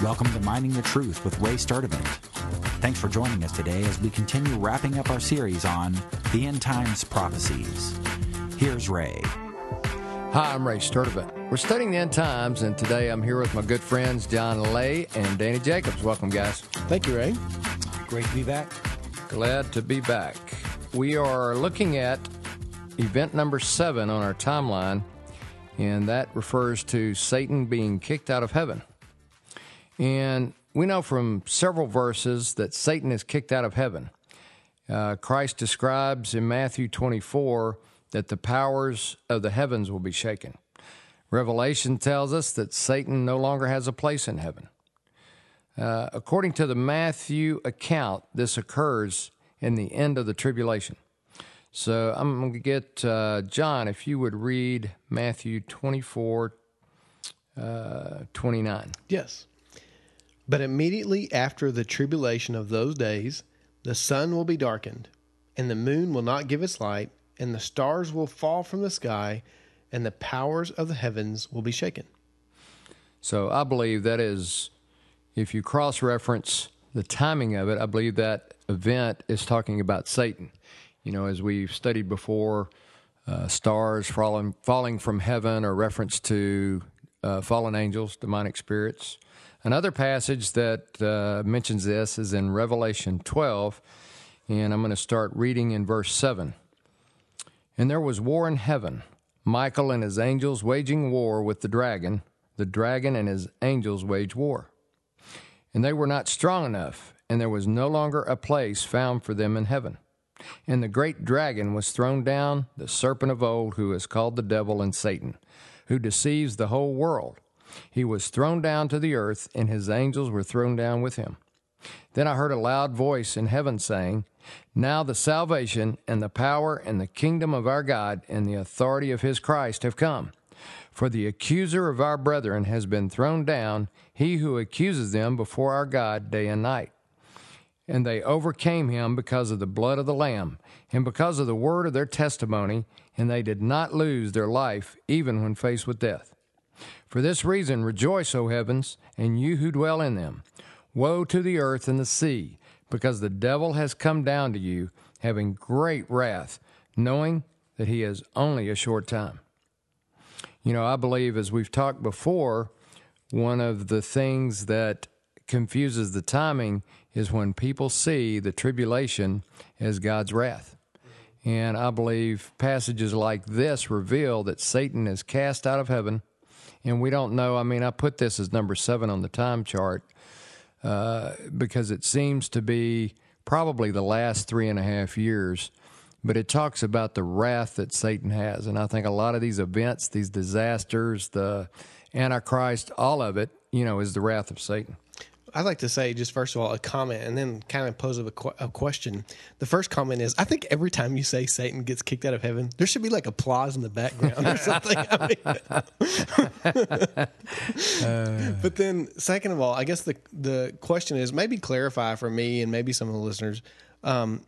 Welcome to Mining the Truth with Ray Sturdivant. Thanks for joining us today as we continue wrapping up our series on the end times prophecies. Here's Ray. Hi, I'm Ray Sturdivant. We're studying the end times, and today I'm here with my good friends John Lay and Danny Jacobs. Welcome, guys. Thank you, Ray. Great to be back. Glad to be back. We are looking at event number seven on our timeline, and that refers to Satan being kicked out of heaven. And we know from several verses that Satan is kicked out of heaven. Uh, Christ describes in Matthew 24 that the powers of the heavens will be shaken. Revelation tells us that Satan no longer has a place in heaven. Uh, according to the Matthew account, this occurs in the end of the tribulation. So I'm going to get uh, John, if you would read Matthew 24, uh, 29. Yes. But immediately after the tribulation of those days, the sun will be darkened, and the moon will not give its light, and the stars will fall from the sky, and the powers of the heavens will be shaken. So I believe that is, if you cross reference the timing of it, I believe that event is talking about Satan. You know, as we've studied before, uh, stars falling, falling from heaven are reference to uh, fallen angels, demonic spirits. Another passage that uh, mentions this is in Revelation 12, and I'm going to start reading in verse 7. And there was war in heaven, Michael and his angels waging war with the dragon. The dragon and his angels wage war. And they were not strong enough, and there was no longer a place found for them in heaven. And the great dragon was thrown down, the serpent of old, who is called the devil and Satan, who deceives the whole world. He was thrown down to the earth, and his angels were thrown down with him. Then I heard a loud voice in heaven saying, Now the salvation and the power and the kingdom of our God and the authority of his Christ have come. For the accuser of our brethren has been thrown down, he who accuses them before our God day and night. And they overcame him because of the blood of the Lamb, and because of the word of their testimony, and they did not lose their life even when faced with death. For this reason, rejoice, O heavens, and you who dwell in them. Woe to the earth and the sea, because the devil has come down to you, having great wrath, knowing that he has only a short time. You know, I believe, as we've talked before, one of the things that confuses the timing is when people see the tribulation as God's wrath. And I believe passages like this reveal that Satan is cast out of heaven and we don't know. I mean, I put this as number seven on the time chart uh, because it seems to be probably the last three and a half years. But it talks about the wrath that Satan has. And I think a lot of these events, these disasters, the Antichrist, all of it, you know, is the wrath of Satan. I'd like to say, just first of all, a comment and then kind of pose a, qu- a, question. The first comment is I think every time you say Satan gets kicked out of heaven, there should be like applause in the background or something. uh. but then, second of all, I guess the, the question is maybe clarify for me and maybe some of the listeners, um,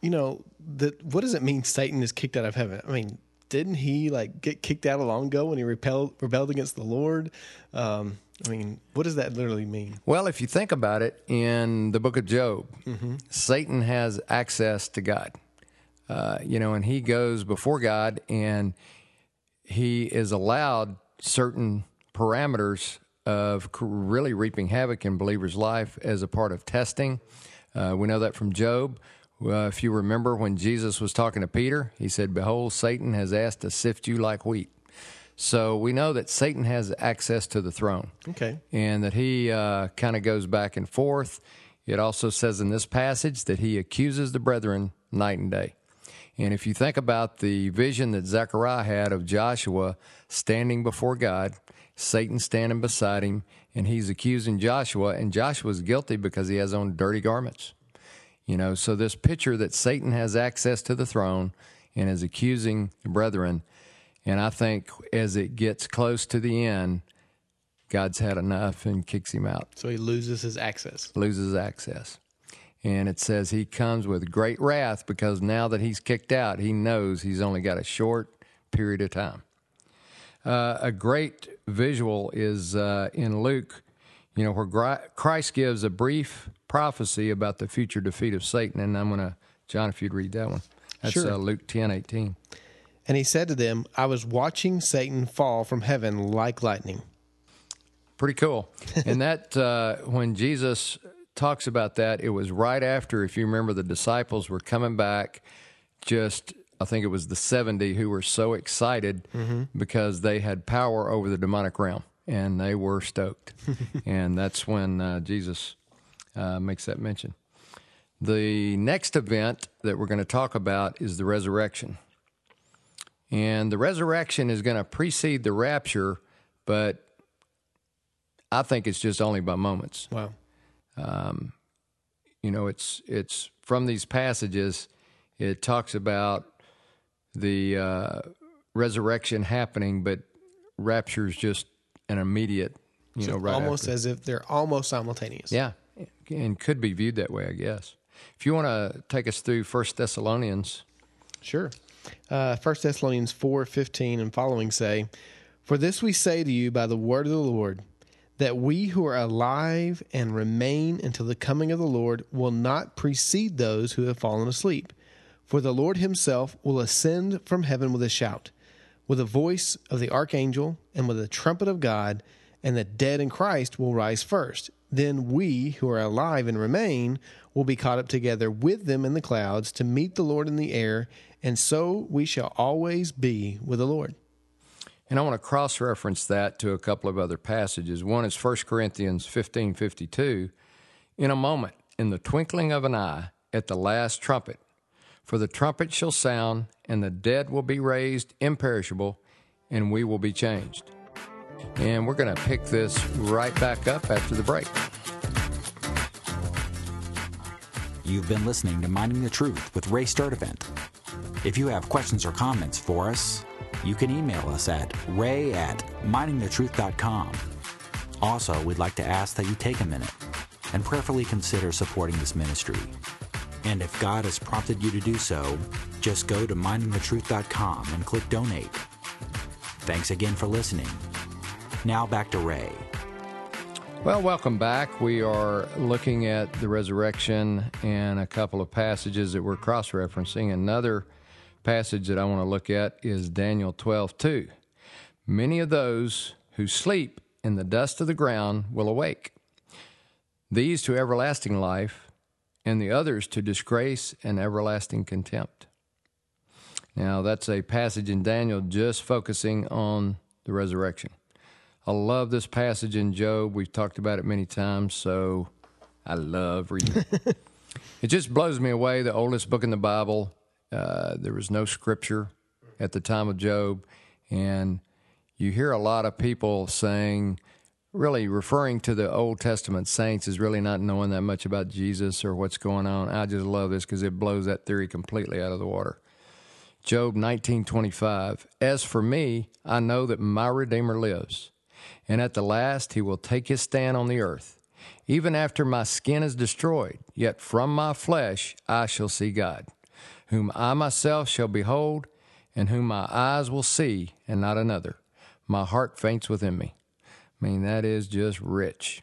you know, that what does it mean Satan is kicked out of heaven? I mean, didn't he like get kicked out a long ago when he rebelled, rebelled against the Lord? Um, I mean, what does that literally mean? Well, if you think about it, in the book of Job, mm-hmm. Satan has access to God. Uh, you know, and he goes before God and he is allowed certain parameters of really reaping havoc in believers' life as a part of testing. Uh, we know that from Job. Uh, if you remember when Jesus was talking to Peter, he said, Behold, Satan has asked to sift you like wheat. So we know that Satan has access to the throne. Okay. And that he uh, kind of goes back and forth. It also says in this passage that he accuses the brethren night and day. And if you think about the vision that Zechariah had of Joshua standing before God, Satan standing beside him, and he's accusing Joshua, and Joshua's guilty because he has on dirty garments. You know, so this picture that Satan has access to the throne and is accusing the brethren and I think as it gets close to the end, God's had enough and kicks him out. So he loses his access. Loses access. And it says he comes with great wrath because now that he's kicked out, he knows he's only got a short period of time. Uh, a great visual is uh, in Luke. you know, where Christ gives a brief prophecy about the future defeat of Satan. And I'm going to, John, if you'd read that one. That's Sure. uh, Luke 10 18. And he said to them, I was watching Satan fall from heaven like lightning. Pretty cool. and that, uh, when Jesus talks about that, it was right after, if you remember, the disciples were coming back, just, I think it was the 70 who were so excited because they had power over the demonic realm and they were stoked. and that's when uh, Jesus uh, makes that mention. The next event that we're going to talk about is the resurrection. And the resurrection is going to precede the rapture, but I think it's just only by moments. Wow. You know, it's it's from these passages. It talks about the uh, resurrection happening, but rapture is just an immediate. You know, right almost after. as if they're almost simultaneous. yeah, and could be viewed that way, I guess. If you want to take us through First Thessalonians, Sure. Uh, 1 Thessalonians 4 15 and following say, For this we say to you by the word of the Lord, that we who are alive and remain until the coming of the Lord will not precede those who have fallen asleep. For the Lord himself will ascend from heaven with a shout, with the voice of the archangel, and with the trumpet of God, and the dead in Christ will rise first. Then we who are alive and remain will be caught up together with them in the clouds to meet the Lord in the air, and so we shall always be with the Lord. and I want to cross reference that to a couple of other passages. One is 1 Corinthians fifteen fifty two. In a moment, in the twinkling of an eye, at the last trumpet, for the trumpet shall sound, and the dead will be raised imperishable, and we will be changed. And we're going to pick this right back up after the break. You've been listening to Mining the Truth with Ray Sturdivant. If you have questions or comments for us, you can email us at ray at miningthetruth.com. Also, we'd like to ask that you take a minute and prayerfully consider supporting this ministry. And if God has prompted you to do so, just go to miningthetruth.com and click donate. Thanks again for listening. Now back to Ray. Well, welcome back. We are looking at the resurrection and a couple of passages that we're cross referencing. Another passage that I want to look at is Daniel 12 2. Many of those who sleep in the dust of the ground will awake, these to everlasting life, and the others to disgrace and everlasting contempt. Now, that's a passage in Daniel just focusing on the resurrection. I love this passage in Job. We've talked about it many times, so I love reading it. it just blows me away. The oldest book in the Bible. Uh, there was no scripture at the time of Job, and you hear a lot of people saying, really referring to the Old Testament saints as really not knowing that much about Jesus or what's going on. I just love this because it blows that theory completely out of the water. Job 19:25 As for me I know that my redeemer lives and at the last he will take his stand on the earth even after my skin is destroyed yet from my flesh I shall see God whom I myself shall behold and whom my eyes will see and not another my heart faints within me I mean that is just rich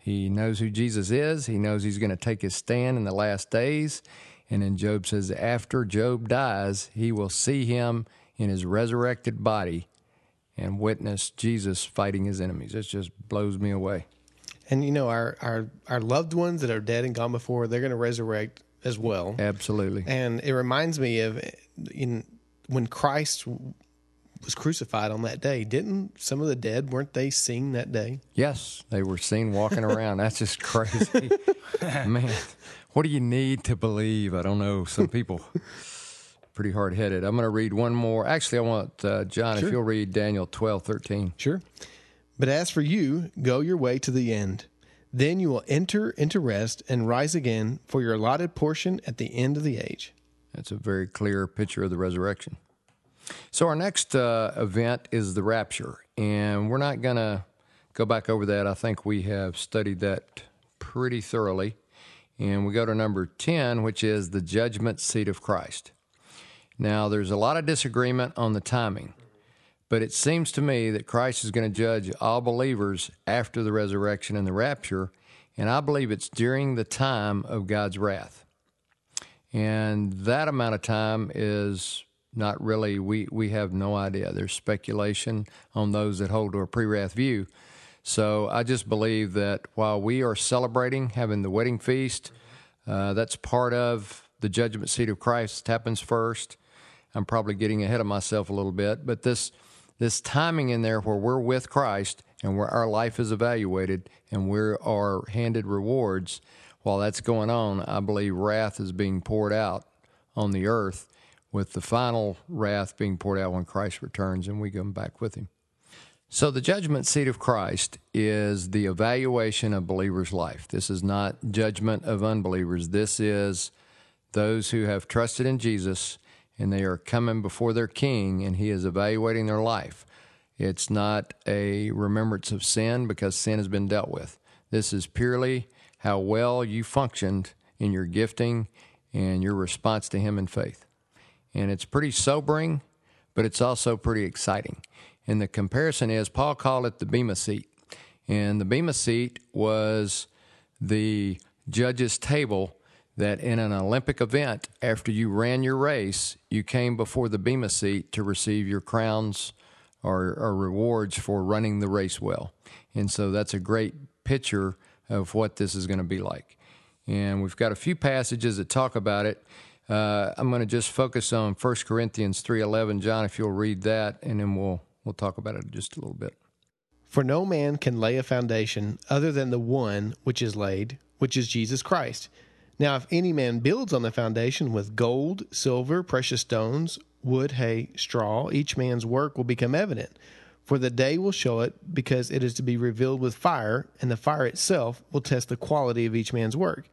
he knows who Jesus is. He knows he's going to take his stand in the last days. And then Job says, after Job dies, he will see him in his resurrected body and witness Jesus fighting his enemies. It just blows me away. And you know, our, our, our loved ones that are dead and gone before, they're going to resurrect as well. Absolutely. And it reminds me of in when Christ was crucified on that day. Didn't some of the dead weren't they seen that day? Yes, they were seen walking around. That's just crazy. Man, what do you need to believe? I don't know. Some people pretty hard headed. I'm going to read one more. Actually, I want uh, John, if you'll read Daniel 12, 13. Sure. But as for you, go your way to the end. Then you will enter into rest and rise again for your allotted portion at the end of the age. That's a very clear picture of the resurrection. So, our next uh, event is the rapture, and we're not going to go back over that. I think we have studied that pretty thoroughly. And we go to number 10, which is the judgment seat of Christ. Now, there's a lot of disagreement on the timing, But it seems to me that Christ is going to judge all believers after the resurrection and the rapture, and I believe it's during the time of God's wrath. And that amount of time is not really, we, we have no idea. There's speculation on those that hold to a pre wrath view. So I just believe that while we are celebrating having the wedding feast, uh, that's part of the judgment seat of Christ happens first. I'm probably getting ahead of myself a little bit, but this this timing in there where we're with Christ and where our life is evaluated and we are handed rewards, while that's going on, I believe wrath is being poured out on the earth, with the final wrath being poured out when Christ returns and we come back with him. So, the judgment seat of Christ is the evaluation of believers' life. This is not judgment of unbelievers. This is those who have trusted in Jesus and they are coming before their king and he is evaluating their life. It's not a remembrance of sin because sin has been dealt with. This is purely how well you functioned in your gifting and your response to him in faith. And it's pretty sobering, but it's also pretty exciting. And the comparison is Paul called it the Bema seat. And the Bema seat was the judge's table that in an Olympic event, after you ran your race, you came before the Bema seat to receive your crowns or, or rewards for running the race well. And so that's a great picture of what this is going to be like. And we've got a few passages that talk about it. Uh, I'm going to just focus on 1 Corinthians 3:11. John, if you'll read that, and then we'll we'll talk about it just a little bit. For no man can lay a foundation other than the one which is laid, which is Jesus Christ. Now, if any man builds on the foundation with gold, silver, precious stones, wood, hay, straw, each man's work will become evident. For the day will show it, because it is to be revealed with fire, and the fire itself will test the quality of each man's work.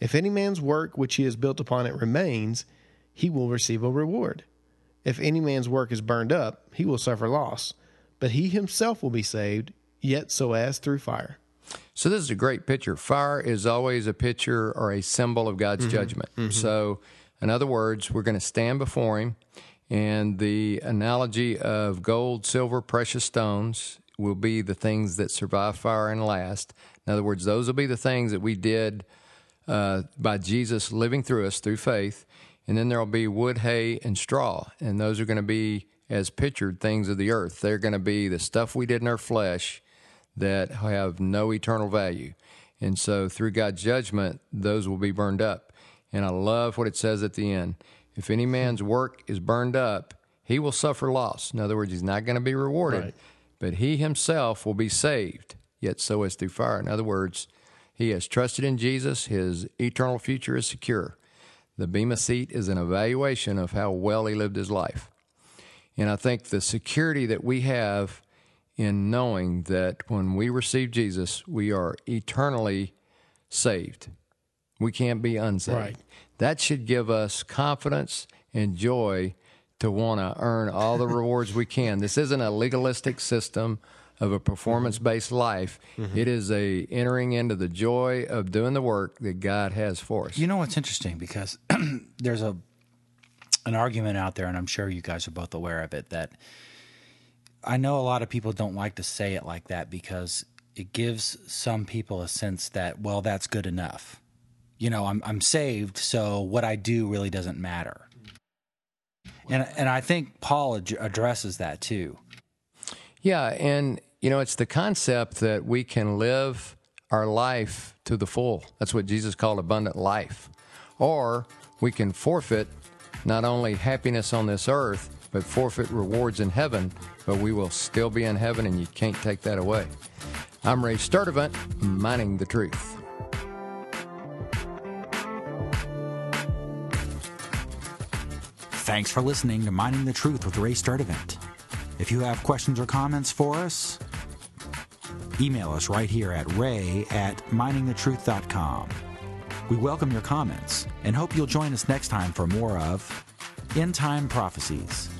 If any man's work which he has built upon it remains, he will receive a reward. If any man's work is burned up, he will suffer loss, but he himself will be saved, yet so as through fire. So this is a great picture. Fire is always a picture or a symbol of God's mm-hmm. judgment. Mm-hmm. So, in other words, we're going to stand before Him, and the analogy of gold, silver, precious stones will be the things that survive fire and last. In other words, those will be the things that we did uh, by Jesus living through us through faith. And then there will be wood, hay, and straw. And those are going to be, as pictured, things of the earth. They're going to be the stuff we did in our flesh that have no eternal value. And so through God's judgment, those will be burned up. And I love what it says at the end. If any man's work is burned up, he will suffer loss. In other words, he's not going to be rewarded, right. but he himself will be saved, yet so as through fire. In other words, he has trusted in Jesus, his eternal future is secure. The Bema seat is an evaluation of how well he lived his life. And I think the security that we have in knowing that when we receive Jesus, we are eternally saved. We can't be unsaved. Right. That should give us confidence and joy to want to earn all the rewards we can. This isn't a legalistic system of a performance based life. Mm-hmm. It is a entering into the joy of doing the work that God has for us. You know what's interesting because there's a an argument out there and I'm sure you guys are both aware of it that I know a lot of people don't like to say it like that because it gives some people a sense that well that's good enough. You know, I'm I'm saved, so what I do really doesn't matter. And and I think Paul ad- addresses that too. Yeah, and you know, it's the concept that we can live our life to the full. That's what Jesus called abundant life. Or we can forfeit not only happiness on this earth, but forfeit rewards in heaven, but we will still be in heaven and you can't take that away. I'm Ray Sturdivant, mining the truth. Thanks for listening to Mining the Truth with Ray Sturdivant. If you have questions or comments for us, email us right here at ray at miningthetruth.com. We welcome your comments and hope you'll join us next time for more of End Time Prophecies.